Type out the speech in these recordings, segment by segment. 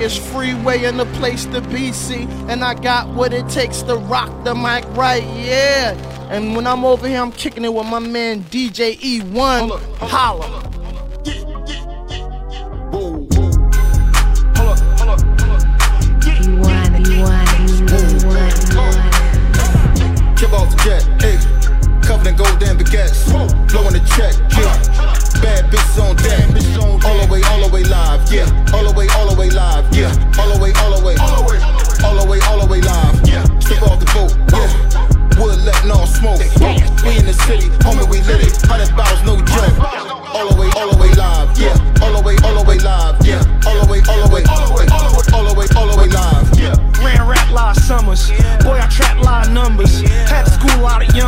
It's Freeway and the place to be, see. And I got what it takes to rock the mic right, yeah. And when I'm over here, I'm kicking it with my man DJ E1. Holla. Want. Off the jet, ayy. Covered in gold and baguettes. Blowing the check, yeah. Bad bitches on deck. All the way, all the way live, yeah. All the way, all the way live, yeah. All the way, all the way. All the way, all the way live. Yeah. Step off the boat, yeah. Wood letting all smoke. We in the city, homie, we lit it. Hundred bottles, no joke. All the way, all the way live, yeah. All the way, all the way live, yeah. All the way, all the way, all the way, all the way, all the way live, yeah. Ran rap of summers. Boy, I trap of numbers. Had to school lot of young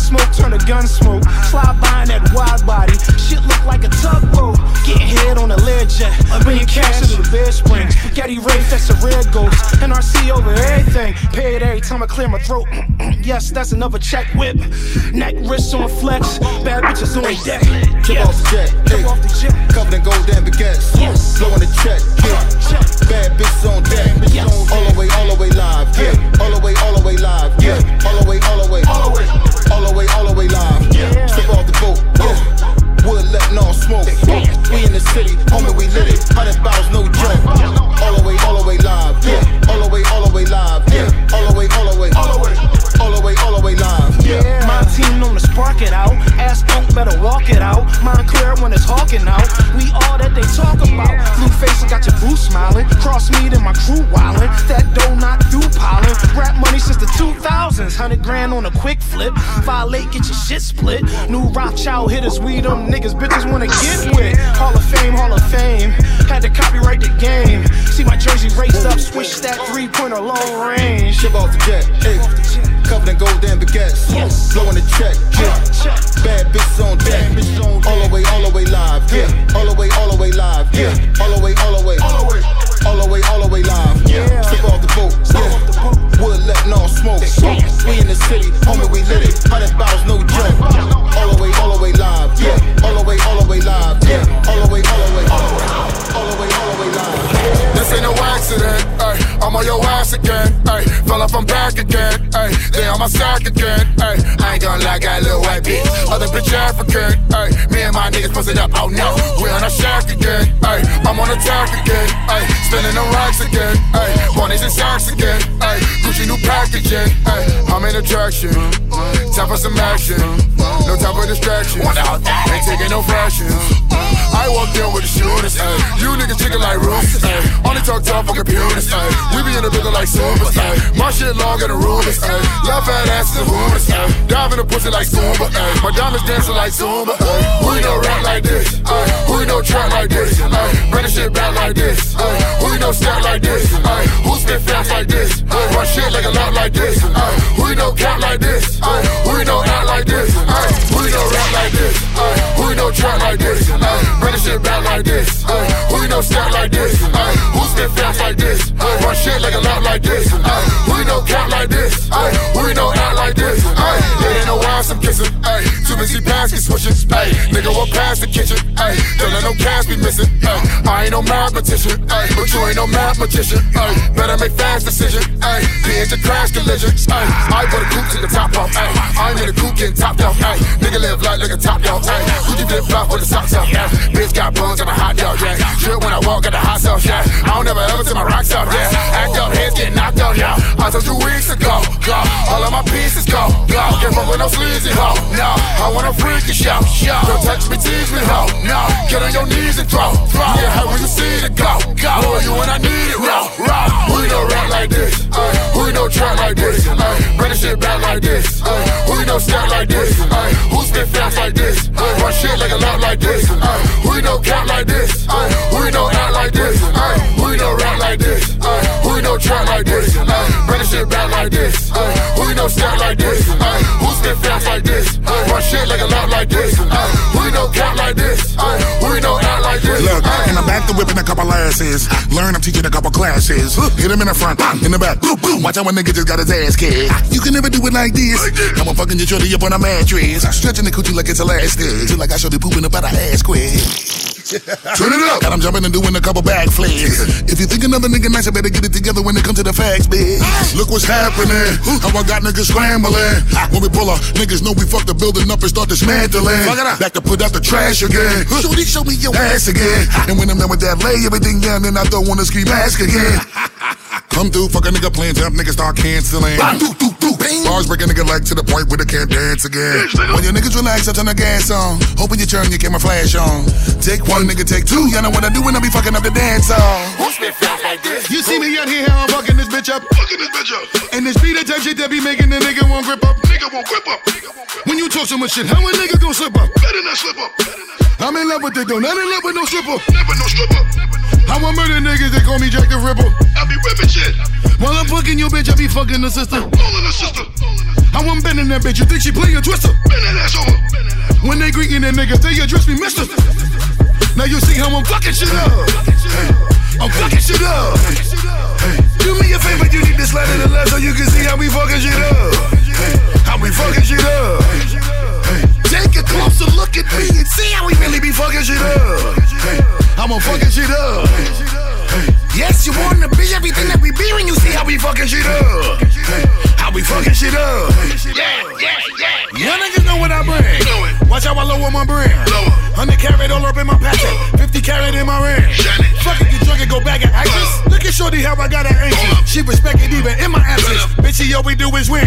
smoke turn to gun smoke. Slide by in that wide body. Shit look like a tugboat. Getting hit on a Learjet. Bringing cash into the bed springs. Getty Rafe, that's a red ghost. NRC over everything. Pay it every time I clear my throat. yes, that's another check whip. Neck, wrists on flex. Bad bitches on deck. Chip off the jet, Chip off the jet. Covered in gold and baguettes. Yes. Blowing the check, yeah. Uh, check. Bad bitches on deck. Yes. All the way, all the way live, yeah. All the way, all the way live, yeah. All the way, all the way. All the way, all the way, all the way live. Yeah. Step off the boat, yeah. Wood letting all smoke. We in the city, homie, we lit it. Hundred bottles, no joke. All the way, all the way live, yeah. All the way, all the way live, yeah. All the way, all the way. All the way, all the way, all the way live, yeah. My team known to spark it out. Ass don't better walk it out. Mind clear when it's hawking out. We all that they talk about. Got your boo smiling. Cross me to my crew wildin'. That dough not through piling. Rap money since the 2000s. Hundred grand on a quick flip. Violate, get your shit split. New Rothschild hitters, we them niggas bitches wanna get with. Hall of Fame, Hall of Fame. Had to copyright the game. See my jersey raced up, switch that three pointer long range. Chip off the jet, ayy. Covered in gold and baguettes. Yes. Blowing the check, yeah. Bad bitches on deck. All the way, all the way live, yeah. All the way, all the way live, yeah. All the way, all the way. All the way, all the way, all the way live, yeah. Step off the boat, yeah. Wood letting all smoke. We in the city, homie, we lit it. Hundred bottles, no joke. All the way, all the way live, yeah. All the way, all the way live, yeah. All the way, all the way. All the way, all the way, all the way live. This ain't no accident, ay. I'm on your ass again, ay. Off, I'm back again, ay. They on my sack again, ay. I ain't gonna lie, got a little white bitch. Other bitch African, ay. Me and my niggas posted up, oh no. We on a shack again, ay. I'm on attack again, ay. Spinning the racks again, ay. Bunnies and sacks again, ay. Gucci new packaging, ay. I'm in attraction. Time for some action. No time for distraction. Ain't taking no fractions. I walked in with the shooters, ay. You niggas chicken like roofers, ay. Only talk tough on computers, ay. We be in the building like supers, ay. My shit long and the rulers, ay. Love fat asses and rumors, ay. Dive in the pussy like Zumba, ay. My diamonds dancing like Zumba, ay. Who you know rap like this, ay. Who you know trap like this, ay. Bring the shit back like this, ay. Who you know step like this, ay. Who spit fast like this, ay. Run shit like a lot like this, ay. You know cap like this, ay. You know act like this, ay. You know rap like this, ay. You know trap like this, ay. Bring the shit back like this, ay. You know step like this, ay. Who spit fast like this, ay. Run shit like a lot like this, ay. You know cap like this, ay. You know act like this, ay. It ain't no why I'm kissing, ay. Too busy basket switching, ay. Nigga walk past the kitchen, ay. Don't let no cash be missing, ay. I ain't no mathematician, ay. But you ain't no mathematician. ay. Better make fast decision, ay. Be into crash collision, ay. I put a coupe to the top off, ay. I'm in the coupe getting topped off, ay. Nigga live like like a top dog, ay. Gucci flip flop with the socks off, yeah. Bitch got buns on a hot dog, yeah. Drip when I walk at the hot sauce, yeah. I don't never ever take my rocks off, yeah. Act up, heads get knocked out, yeah. I told you weeks ago, go. All of my pieces go, go. Can't fuck with no sleazy hoe, no. I wanna freak you, show, show. Don't touch me, tease me, hoe, no. Get on your knees and throw, throw. Yeah, how when you see the go, go. Boy, you when I need it, roll, roll. Who you know rap like this? Ay. Who you know trap like this? Ay. Bring the shit back like this. Ay. Who you know step like this? Ay. Who spit fast like this? Ay. Run shit like a lot like this. Ay. Who you know cap like this? Ay. Who you know act like this? Ay. Who you know rap like this? Ay. Who you know trap like this? Ay. Bring the shit back like this. Ay. Who you know step like this? Ay. Who spit fast like this? Ay. Run shit like a lot like this. Ay. You know cap like this? Ay. You know act like this? Look, and I'm back to whipping a couple asses. Learn, I'm teaching a couple classes. Hit him in the front, in the back. Watch out when nigga just got his ass kicked. You can never do it like this. Come on, fucking your shorty up on a mattress. Stretching the coochie like it's elastic. Till like I show the pooping up out her ass quick. Turn it up. And I'm jumping and doing a couple back flips. If you think another nigga nice, I better get it together when it comes to the facts, bitch. Look what's happening. How I got niggas scrambling. When we pull up, niggas know we fuck the building up and start dismantling. Back to put out the trash again. Shorty, show me your ass again. And when I'm done with that, lay everything down, then I don't wanna scream ask again. Come through, fuck a nigga playing jump, niggas start canceling. Doo, doo, doo, bing. Bars break a nigga leg to the point where they can't dance again. When your niggas relax, I turn the gas on. Hoping you turn, you get my flash on. Take one, nigga, take two. Y'all know what I do when I be fucking up the dance song. Who's been flat like this? You see me out here, how I'm fucking this bitch up. Fucking this bitch up. And this beat the type shit that be making the nigga won't grip up. Nigga won't grip up. When you talk so much shit, how a nigga gon' slip up? Better not slip up. I'm in love with it though, not in love with no stripper. Never no stripper. I want murder niggas, they call me Jack the Ripper. I be ripping shit. While I'm fucking your bitch, I be fucking the sister. Rolling the sister. I want bending that bitch, you think she playing twister? Bend that ass over. When they greeting that nigga, they address me mister. Now you see how I'm fucking shit up. I'm fucking shit up. Do me a favor, you need to slide to the left so you can see how we fucking shit up. How we fucking shit up. Take a closer look at me and see how we really be fucking shit up. I'm going fucking shit up. Yes, you wanna be everything that we be when you see how we fucking shit up. How we fucking shit up. Yeah, yeah, yeah. Young niggas know what I bring. Watch how I lower my brand. 100 carat all up in my pocket. 50 carat in my ring. Fuck it, get drunk and go back and actress. Look at Shorty how I got her anxious. She respect it even in my absence. Bitchy, all we do is win.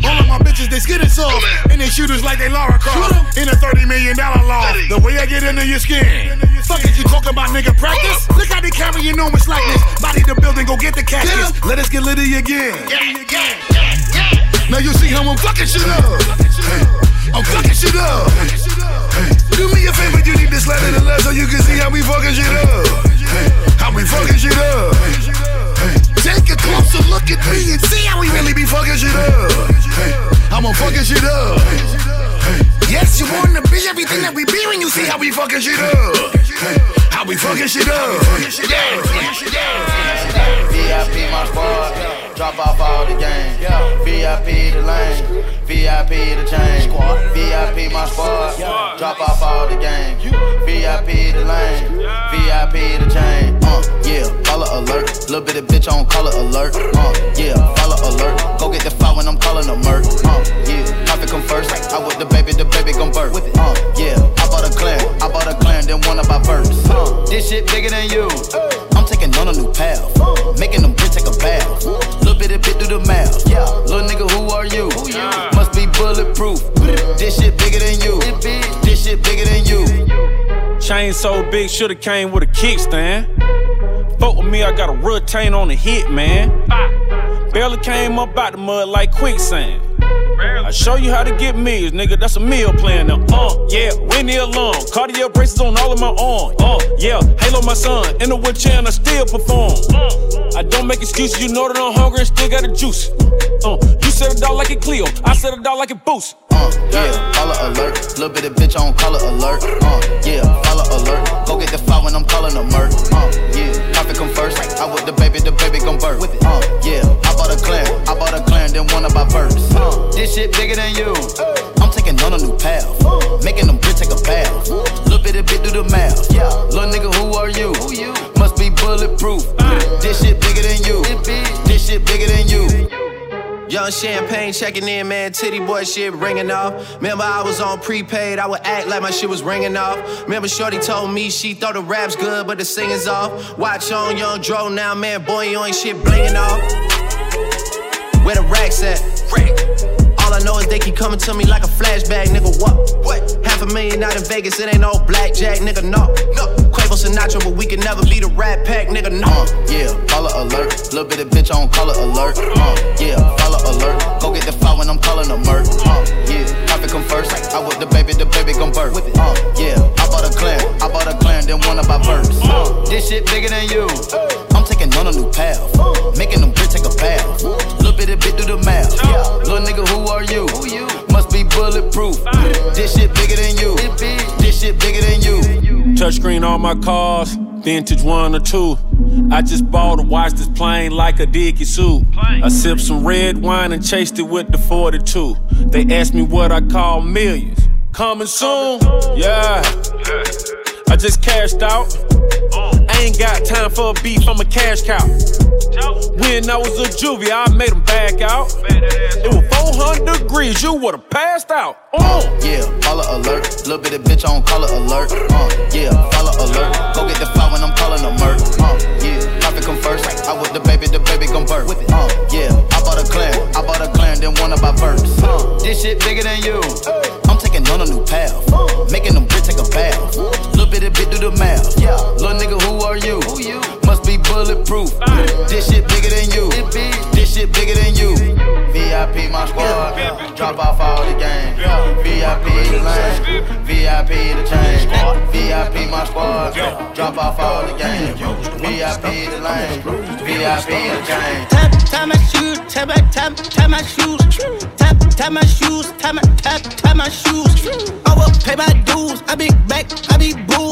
All of my bitches, they skin and soft. And they shooters like they Lara Croft. In a $30 million law. The way I get into your skin. Fuck it, you talking about nigga practice? Look how they carry enormous likeness. Body the building, go get the caskets. Let us get litty again. Now you see how I'm fucking shit up. I'm fucking shit up. Do me a favor, you need to slide to the left so you can see how we fucking shit up. How we fucking shit up. Take a closer look at me and see how we really be fucking shit up. I'm going fucking shit up. Yes, you wanna be everything that we be when you see how we fucking shit up. How we fucking shit up. Yeah, shit day yeah, VIP my squad, drop off all the game. VIP the lane, VIP the chain. VIP my squad, drop off all the game. VIP the lane, VIP the chain. Uh, yeah, color alert, little bit of bitch on color alert. Uh, yeah, follow alert, go get the file when I'm calling a murk. Uh, yeah, profit come first. I with the baby, the baby gon' birth. Uh, yeah, I bought a clan, I bought a clan, then one of my birds. Uh, this shit bigger than you. I'm taking on a new path, making them bitch take a bath. Little bit of bit through the mouth. Yeah, little nigga, who are you? Must be bulletproof. This shit bigger than you. This shit bigger than you. Chain so big, shoulda came with a kickstand. Fuck with me, I got a retain on the hit, man. Barely came up out the mud like quicksand. I show you how to get meals, nigga. That's a meal plan now. Uh, yeah, Winnie alone. Cartier braces on all of my arms. Uh, yeah, Halo my son. In the wheelchair and I still perform. I don't make excuses. You know that I'm hungry and still got the juice. Uh, you said a dog like a Clio. I said a dog like a Boost. Uh, yeah, color alert. Little bit of bitch I on color alert. Uh, yeah, follow alert. Go get the file when I'm calling a murk. Uh, yeah, profit come first. I with the baby, the baby gon' birth. Uh, yeah, I bought a clan, I bought a clan, then one of my birds. Uh, this shit bigger than you. I'm taking on a new path, making them bitch take a bath. Little bit of bit through the mouth. Yeah, little nigga, who are you? Must be bulletproof. This shit bigger than you. This shit bigger than you. Young champagne checking in, man. Tity Boi shit ringing off. Remember, I was on prepaid. I would act like my shit was ringing off. Remember, Shorty told me she thought the rap's good, but the singing's off. Watch on Young Dro now, man. Boy, you ain't shit blinging off. Where the racks at? All I know is they keep coming to me like a flashback, nigga. What? What? Half a million out in Vegas, it ain't no blackjack, nigga. No, no. Quavo Sinatra, but we can never be the Rat Pack, nigga. No. Uh, yeah, color alert. Little bit of bitch on color alert. Uh, yeah, follow alert. Go get the file when I'm calling a murk. Uh, yeah, profit come first. I with the baby, the baby gon' birth. Uh, yeah, I bought a clan, I bought a clan, then one of my birds. Uh, this shit bigger than you. I'm taking on a new path, making them bitch take a bath. Little bit of bit through the mouth. Yeah, little nigga, bulletproof. This shit bigger than you. This shit bigger than you. Touchscreen on my cars, vintage one or two. I just bought a watch this plane like a dicky suit. I sipped some red wine and chased it with the 42. They asked me what I call millions. Coming soon, yeah. I I just cashed out. I ain't got time for a beef, I'm a cash cow. When I was a juvie, I made him back out. It was 400 degrees, you would've passed out. Uh. Yeah, follow alert. Little bit of bitch on collar alert. Uh, yeah, follow alert. Go get the file when I'm calling a murk. Uh, yeah, profit come first. I with the baby, the baby gon' birth. Uh, yeah, I bought a clan, I bought a clan, then one of my verse. Uh, this shit bigger than you. I'm taking on a new path. Making them bitch take a bath. Little bit of bit do the math. Yeah, little nigga, bulletproof. This shit bigger than you. This shit bigger than you. VIP my squad. Drop off all the game. VIP the lane. VIP the chain. VIP my squad. Drop off all the game. VIP the lane. VIP the chain. Tap, tap my shoes, tap, tap, tap my shoes. Tap my shoes, tap, my- tap, tap my shoes. I will pay my dues. I be back, I be boo.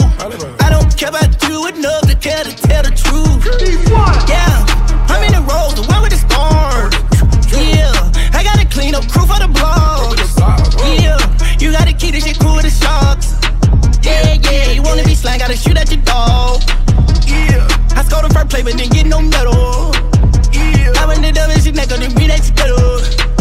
I don't care about you enough to care to tell the truth. Yeah, I'm in the road, the one with the stars. Yeah, I got a clean up crew for the blogs. Yeah, you gotta keep this shit cool with the sharks. Yeah, yeah, you wanna be slang, gotta shoot at your dog. Yeah, I scored the first play, but didn't get no medal. Yeah, I went to the WC neck on the next schedule.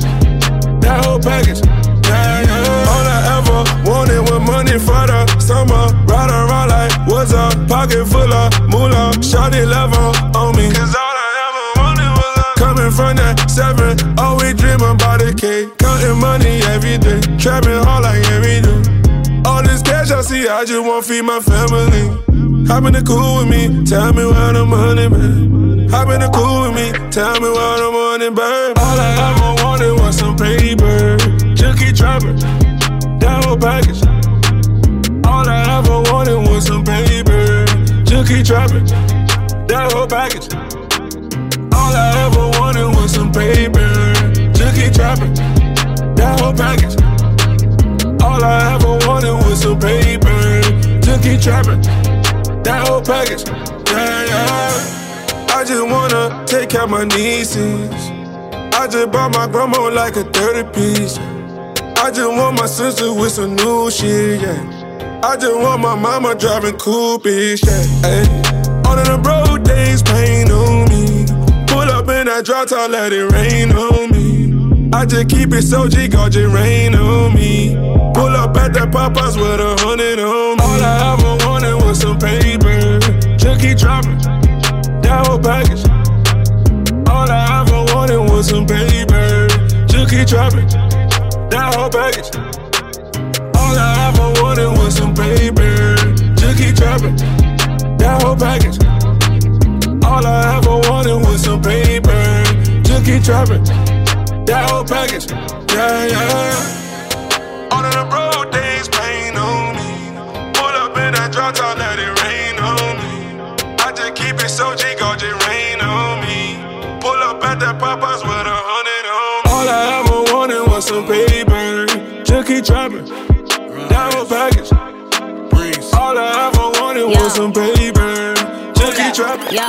That whole package. Yeah, yeah. All I ever wanted was money for the summer. Ride around like what's up? Pocket full of moolah. Shawty level on me. Cause all I ever wanted was a coming from that seven. Always dreaming about a cake. Counting money every day. Trapping hard like every day. All this cash I see, I just want to feed my family. Hop in the cool with me, tell me where the money been. Hop in the cool with me, tell me where the money been. All I ever Just that whole package. All I ever wanted was some paper. Just keep trapping, that whole package. All I ever wanted was some paper. Just keep trapping, that whole package. All I ever wanted was some paper. Just keep trapping. That whole package. Yeah, yeah. I just wanna take of my nieces. I just bought my grandma like a 30 piece. I just want my sister with some new shit, yeah. I just want my mama driving coupe, yeah. Ay. All of the road days pain on me. Pull up in that drop top, let it rain on me. I just keep it so G, God, just rain on me. Pull up at that Popeyes with a hundred on me. All I ever wanted was some paper. Just keep dropping that whole package. All I ever wanted was some paper. Just keep dropping that whole package. All I ever wanted was some paper. Just keep dropping that whole package. All I ever wanted was some paper. Just keep dropping that whole package. Yeah, yeah. All of the road days pain on me. Pull up in that drop top, some paper. Keep dropping. Yo.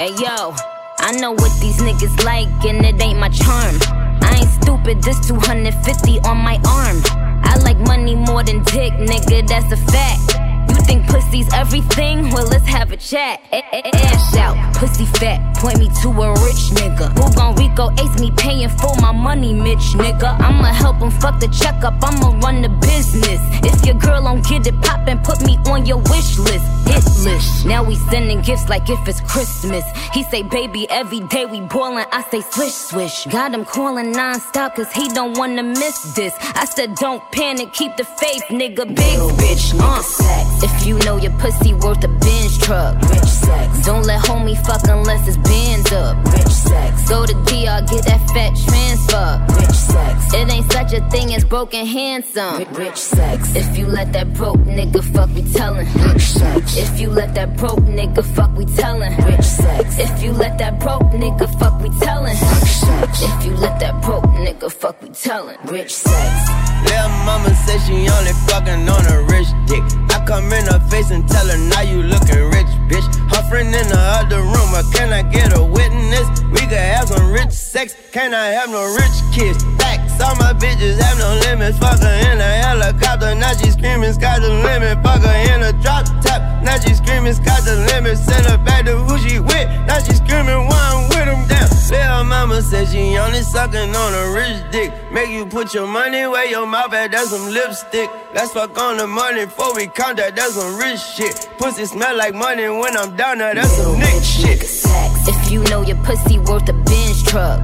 Hey yo, I know what these niggas like, and it ain't my charm. I ain't stupid, this 250 on my arm. I like money more than dick, nigga, that's a fact. You think pussy's everything? Well, let's have a chat. A- a- out, pussy fat, point me to a rich nigga. Who gon' Rico ace me paying for my money, Mitch nigga? I'ma help him fuck the checkup, I'ma run the business. If your girl don't get it poppin', put me on your wish list. Hit list. Now we sending gifts like if it's Christmas. He say, baby, every day we ballin'. I say, swish, swish. Got him calling non-stop cause he don't wanna miss this. I said, don't panic, keep the faith, nigga. Big bitch, uh. If you know your pussy worth a Benz truck, rich sex. Don't let homie fuck unless it's bands up, rich sex. Go to DR, get that fat transfer, rich sex. It ain't such a thing as broken handsome, rich sex. If you let that broke nigga fuck, we tellin', rich sex. If you let that broke nigga fuck, we tellin', rich sex. If you let that broke nigga fuck, we tellin', rich sex. If you let that broke nigga fuck, we tellin', rich sex. Little mama said she only fucking on a rich dick. Come in her face and tell her, now you looking rich, bitch. Her friend in the other room, but can I get a witness? We could have some rich sex, can I have no rich kids? Facts, all my bitches have no limits. Fuck her in a helicopter, now she screaming, sky the limit. Fuck her in a drop top, now she screaming, sky the limit. Send her back to who she with, now she screaming, why I'm with him down. Little mama said she only sucking on a rich dick. Make you put your money where your mouth at, that's some lipstick. Let's fuck on the money before we count that, that's some rich shit. Pussy smell like money when I'm down there, that's some Nick shit. If you know your pussy worth a Benz truck,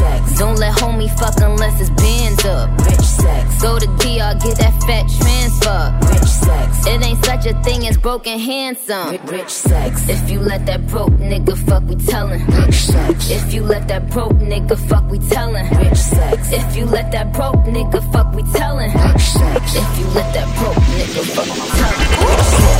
sex. Don't let homie fuck unless it's bands up, rich sex. Go to DR, get that fat transfer, rich sex. It ain't such a thing as broken handsome, rich sex. If you let that broke nigga fuck, we tellin', rich sex. If you let that broke nigga fuck, we tellin', rich sex. If you let that broke nigga fuck, we tellin', rich sex. If you let that broke nigga fuck, we tellin', rich sex.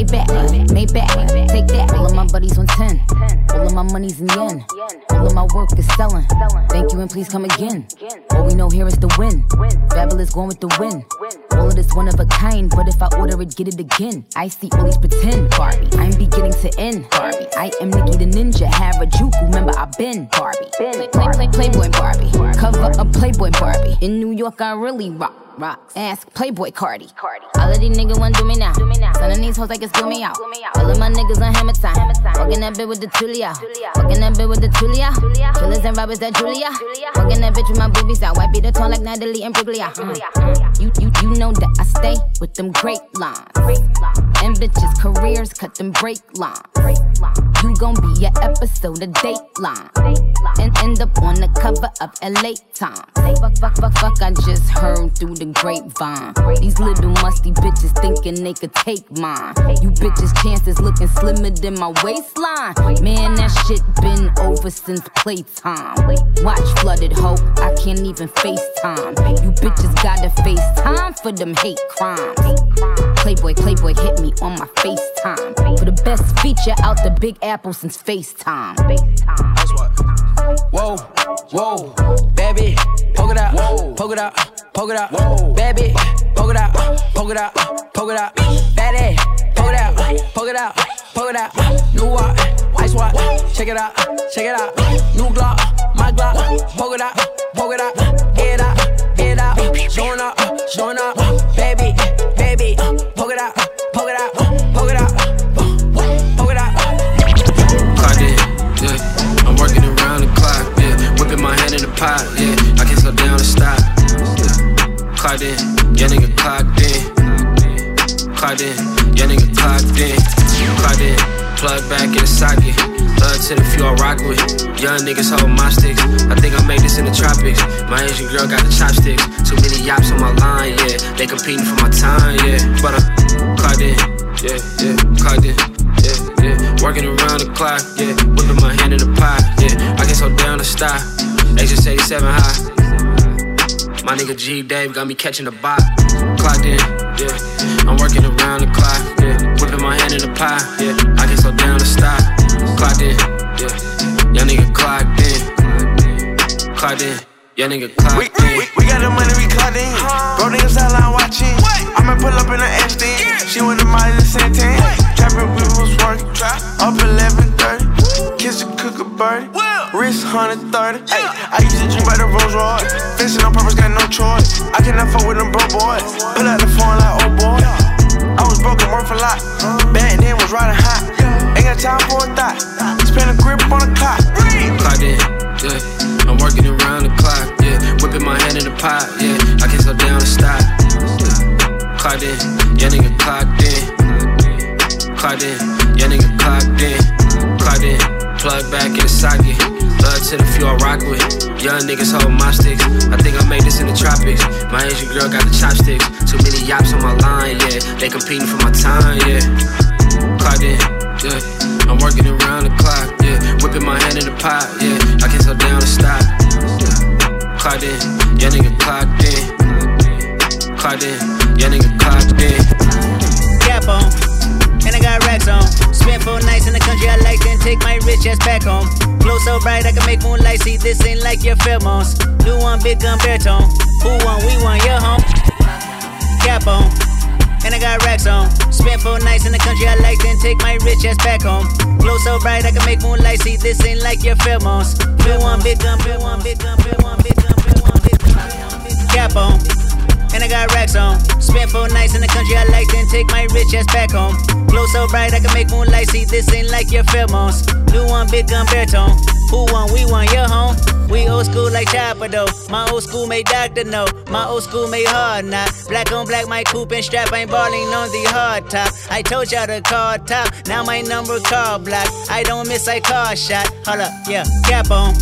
lay back, back, take that. All of my buddies on ten, all of my money's in yen, all of my work is selling. Thank you and please come again. All we know here is the win. is going with the win. All of this one of a kind, but if I order it, get it again. I see all these pretend Barbie. I'm beginning to end Barbie. I am Nicki the Ninja, Harajuku. Remember I've been Barbie. Play, play, play, Playboy Barbie. Cover a Playboy Barbie. In New York, I really rock. Rocks. Ask Playboi Carti. All of these niggas want do me now. Son of these hoes like it's me out. All of my niggas on hammer time. Fucking that bitch with the Tulia. Fucking that bitch with the Tulia. Killers and robbers that Julia. Fucking that bitch with my boobies out. Wipe it a tone like Natalie Imbruglia. Mm, mm. You, you, you know that I stay with them great lines. And bitches' careers cut them break lines. You gon' be an episode of Dateline. And end up on the cover of LA Times. Fuck, fuck, fuck, fuck, I just heard through the grapevine. These little musty bitches thinking they could take mine. You bitches' chances looking slimmer than my waistline. Man, that shit been over since playtime. Watch flooded hope, I can't even FaceTime. You bitches gotta FaceTime for them hate crimes. Playboy, Playboy hit me on my FaceTime. For the best feature out the Big Apple since FaceTime. Whoa, whoa, baby, poke it out, whoa, poke it out, poke it out, whoa, baby, poke it out, poke it out, poke it out, baby, poke it out, poke it out, poke it out, new watch, ice watch, check it out, check it out, new Glock, my Glock, poke it out, poke it out, get it out, get it out, showing up, showing up, pot, yeah. I can't slow down or stop. Clocked in, yeah, nigga clocked in. Clocked in, yeah, nigga clocked in. Clocked in, plug back in the socket. Love to the few I rock with. Young niggas hold my sticks. I think I made this in the tropics. My Asian girl got the chopsticks. Too many yaps on my line, yeah. They competing for my time, yeah. But I'm clocked in, yeah, yeah. Clocked in, yeah, yeah. Working around the clock, yeah. Whipping my hand in the pot, yeah. I can't slow down to stop. Exit 87 high. My nigga G Dave got me catching the bot. Clocked in, yeah. I'm working around the clock, yeah. Whipping my hand in the pot, yeah. I can slow down to stop. Clocked in, yeah. Young nigga clocked in. Clocked in, yeah, nigga clocked We, in. we, we got the money, we clocked in. Bro, niggas sideline watching. I'ma pull up in the Aston. She went to Miley to Santan. Trapping, we was working. Up 11.30. Kiss a cook a birdie. Wrist 130. Ay, I used to dream about the Rolls Royce. Fishing on purpose, got no choice. I cannot fuck with them bro boys. Pull out the phone like, oh boy. I was broken, worth a lot. Back then was riding hot. Ain't got time for a thought. Spin a grip on the clock. Clocked in, yeah. I'm working around the clock, yeah. Whipping my hand in the pot, yeah. I can't slow down to stop. Clocked in, yeah, nigga clocked in. Clocked in, yeah, nigga clocked in. Clocked in, plug back in the socket. Love to the few I rock with. Young niggas hold my sticks. I think I made this in the tropics. My Asian girl got the chopsticks. Too many yaps on my line, yeah. They competing for my time, yeah. Clocked in, yeah. I'm working around the clock, yeah. Whipping my hand in the pot, yeah. I can't slow down to stop. Clocked in, yeah, nigga clocked in. Clocked in, yeah, nigga clocked in. Cap on, and got racks on. Spent four nights in the country I like, then take my rich ass back home. Glow so bright I can make moonlight see. This ain't like your pheromones. New one, big gun baritone. Who won? We won. Your home. Cap on, and I got racks on. Spent four nights in the country I like, then take my rich ass back home. Glow so bright I can make moonlight see. This ain't like your pheromones. New one, big gun, big one, big gun, big one, big gun, big one, big gun. Cap on and I got racks on. Spent four nights in the country I like, then take my rich ass back home. Glow so bright I can make moonlight see. This ain't like your pheromones. New one, big gun baritone. Who won? We won. Your home. We old school like Chopper though. My old school made Doctor know. My old school made hard not. Black on black, my coupe and strap ain't balling on the hard top. I told y'all to call top. Now my number call block. I don't miss, I call shot. Hold up, yeah, cap on.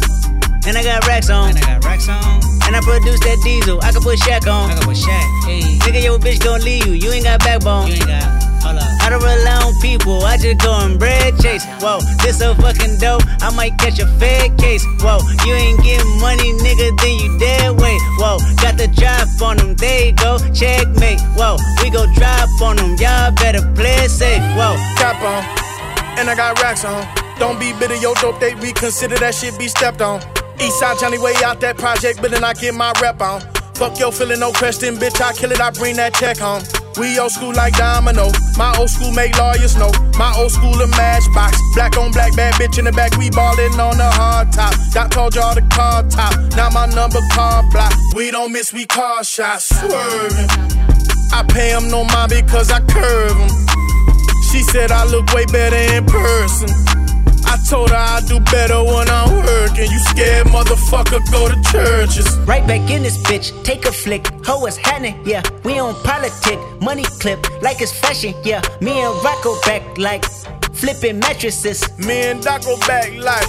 And I got racks on. And I got racks on. And I produce that diesel. I can put Shaq on. I can put Shaq. Hey. Nigga, your bitch gon' leave you. You ain't got backbone. You ain't got. Hold up. I don't rely on people. I just go and bread chase. Whoa, this so fucking dope. I might catch a fed case. Whoa, you ain't getting money, nigga. Then you dead weight. Whoa, got the drop on them. they go. Checkmate. Whoa, we go drop on them. Y'all better play safe. Whoa. Cap on, and I got racks on. Don't be bitter, yo, dope, they reconsider that shit be stepped on. Eastside Johnny way out that project, but then I get my rep on. Fuck yo, feeling no question, bitch, I kill it, I bring that check home. We old school like Domino. My old school make lawyers know. My old school a matchbox. Black on black, bad bitch in the back. We ballin' on the hard top. Doc told y'all the car top. Now my number car block. We don't miss, we car shots. Swerving. I pay him no mind because I curve him. She said I look way better in person. I told her I do better when I'm working. You scared motherfucker, go to churches. Right back in this bitch, take a flick. Ho, what's happening? Yeah, we on politic, money clip like it's fashion. Yeah, me and Rocco back like flipping mattresses. Me and Doc go back like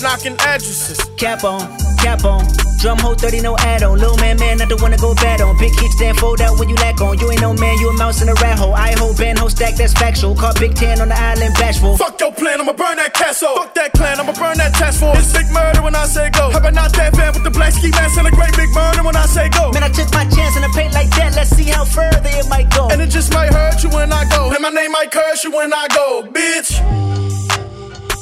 knocking addresses. Cap on, cap on. Drum hole 30, no add on. Little man, man, not the one to go bad on. Big hits, then fold out when you lack on. You ain't no man, you a mouse in a rat hole. I hold band, hold stack, that's factual. Call Big Ten on the island, bashful. Fuck your plan, I'ma burn that castle. Fuck that clan, I'ma burn that task force. It's big murder when I say go. How about not that fan with the black ski mask and a great big murder when I say go? Man, I took my chance in a paint like that. Let's see how further it might go. And it just might hurt you when I go. And my name might curse you when I go, bitch.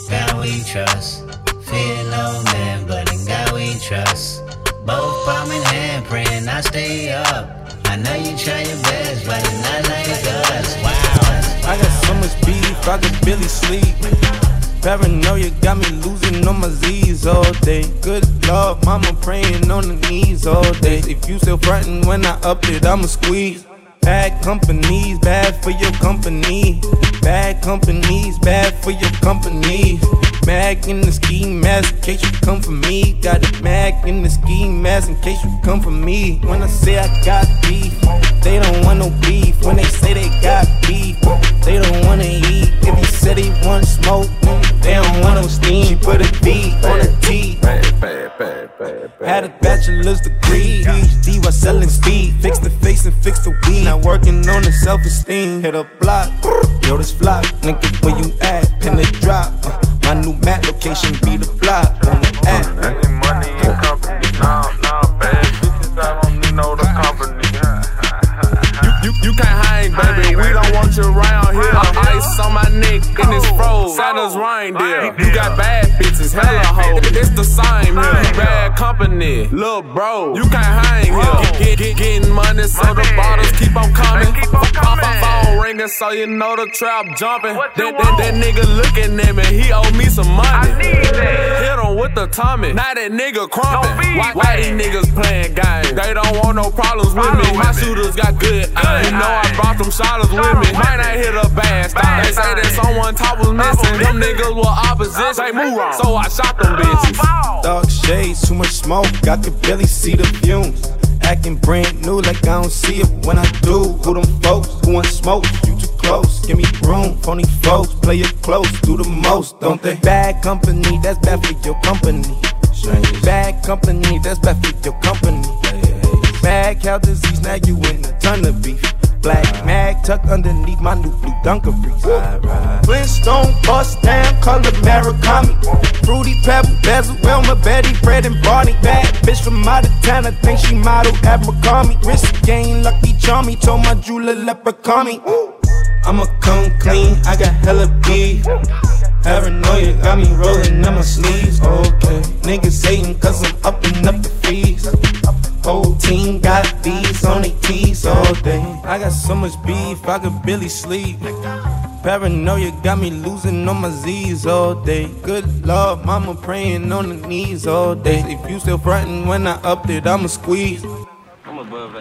God we trust. Fear no man, but in God we trust. Both palm in hand, praying I stay up. I know you try your best, but it's not like us. Wow. I got so much beef, I could barely sleep. Paranoia got me losing on my Z's all day. Good lord, mama praying on the knees all day. If you still frontin' when I up it, I'ma squeeze. Bad companies, bad for your company. Bad companies, bad for your company. Mag in the ski mask in case you come for me. Got a mag in the ski mask in case you come for me. When I say I got beef, they don't want no beef. When they say they got beef, they don't wanna eat. If you said they want smoke, they don't want no steam. She Put a B on a T. Had a bachelor's degree, PhD while selling speed. Fix the face and fix the weed. Now working on the self-esteem. Hit a block, yo this flock, nigga where you at? Pin the drop. Uh, my new map location be the block on the app. Any money and company, nah, nah, bad bitches, I don't need no the company. You, you, you can't hang, baby. We don't want you around here. Ice on my neck in this froze. Santa's reindeer. You got bad bitches, hella hoes. It's the same here. Bad company, little bro. You can't hang here. Get, get, getting money, so the bottles keep on coming. Pop my phone ringing, so you know the trap jumping. That, that, that nigga looking at me, he owe me some money. Hit him with the Tommy. Now that nigga crumping. Why, why these niggas playing games? They don't want no problems with me. My shooters got good aim. You know I brought them shotters with me. Might not hit a bad style. They say that someone top was missing. Them niggas were opposition. They move wrong. So I shot them bitches. Dark shades, too much smoke, got to barely see the fumes. Acting brand new like I don't see it when I do. Who them folks? Who want smoke? You too close. Give me room, phony folks. Play it close, do the most, don't they? Bad company, that's bad for your company. Bad company, that's bad for your company. Bad cow disease, now you in a ton of beef. Black mag tucked underneath my new blue Dunkaroos. Flintstone bust down, color Murakami. Fruity Pebble, Bezel, Wilma, Betty, Fred, and Barney. Bad bitch from out of town, I think she model at McCarmy. Wrist game, lucky charmy, told my jeweler leprechaun me. I'ma come clean, I got hella beef. Paranoia got me rolling in my sleeves. Okay, niggas hating cause I'm upping up the fees. Whole team got these on their tees all day. I got so much beef, I could barely sleep. Paranoia got me losing on my Z's all day. Good lord, mama praying on the knees all day. If you still frontin' when I upped it, I'ma squeeze. I'm above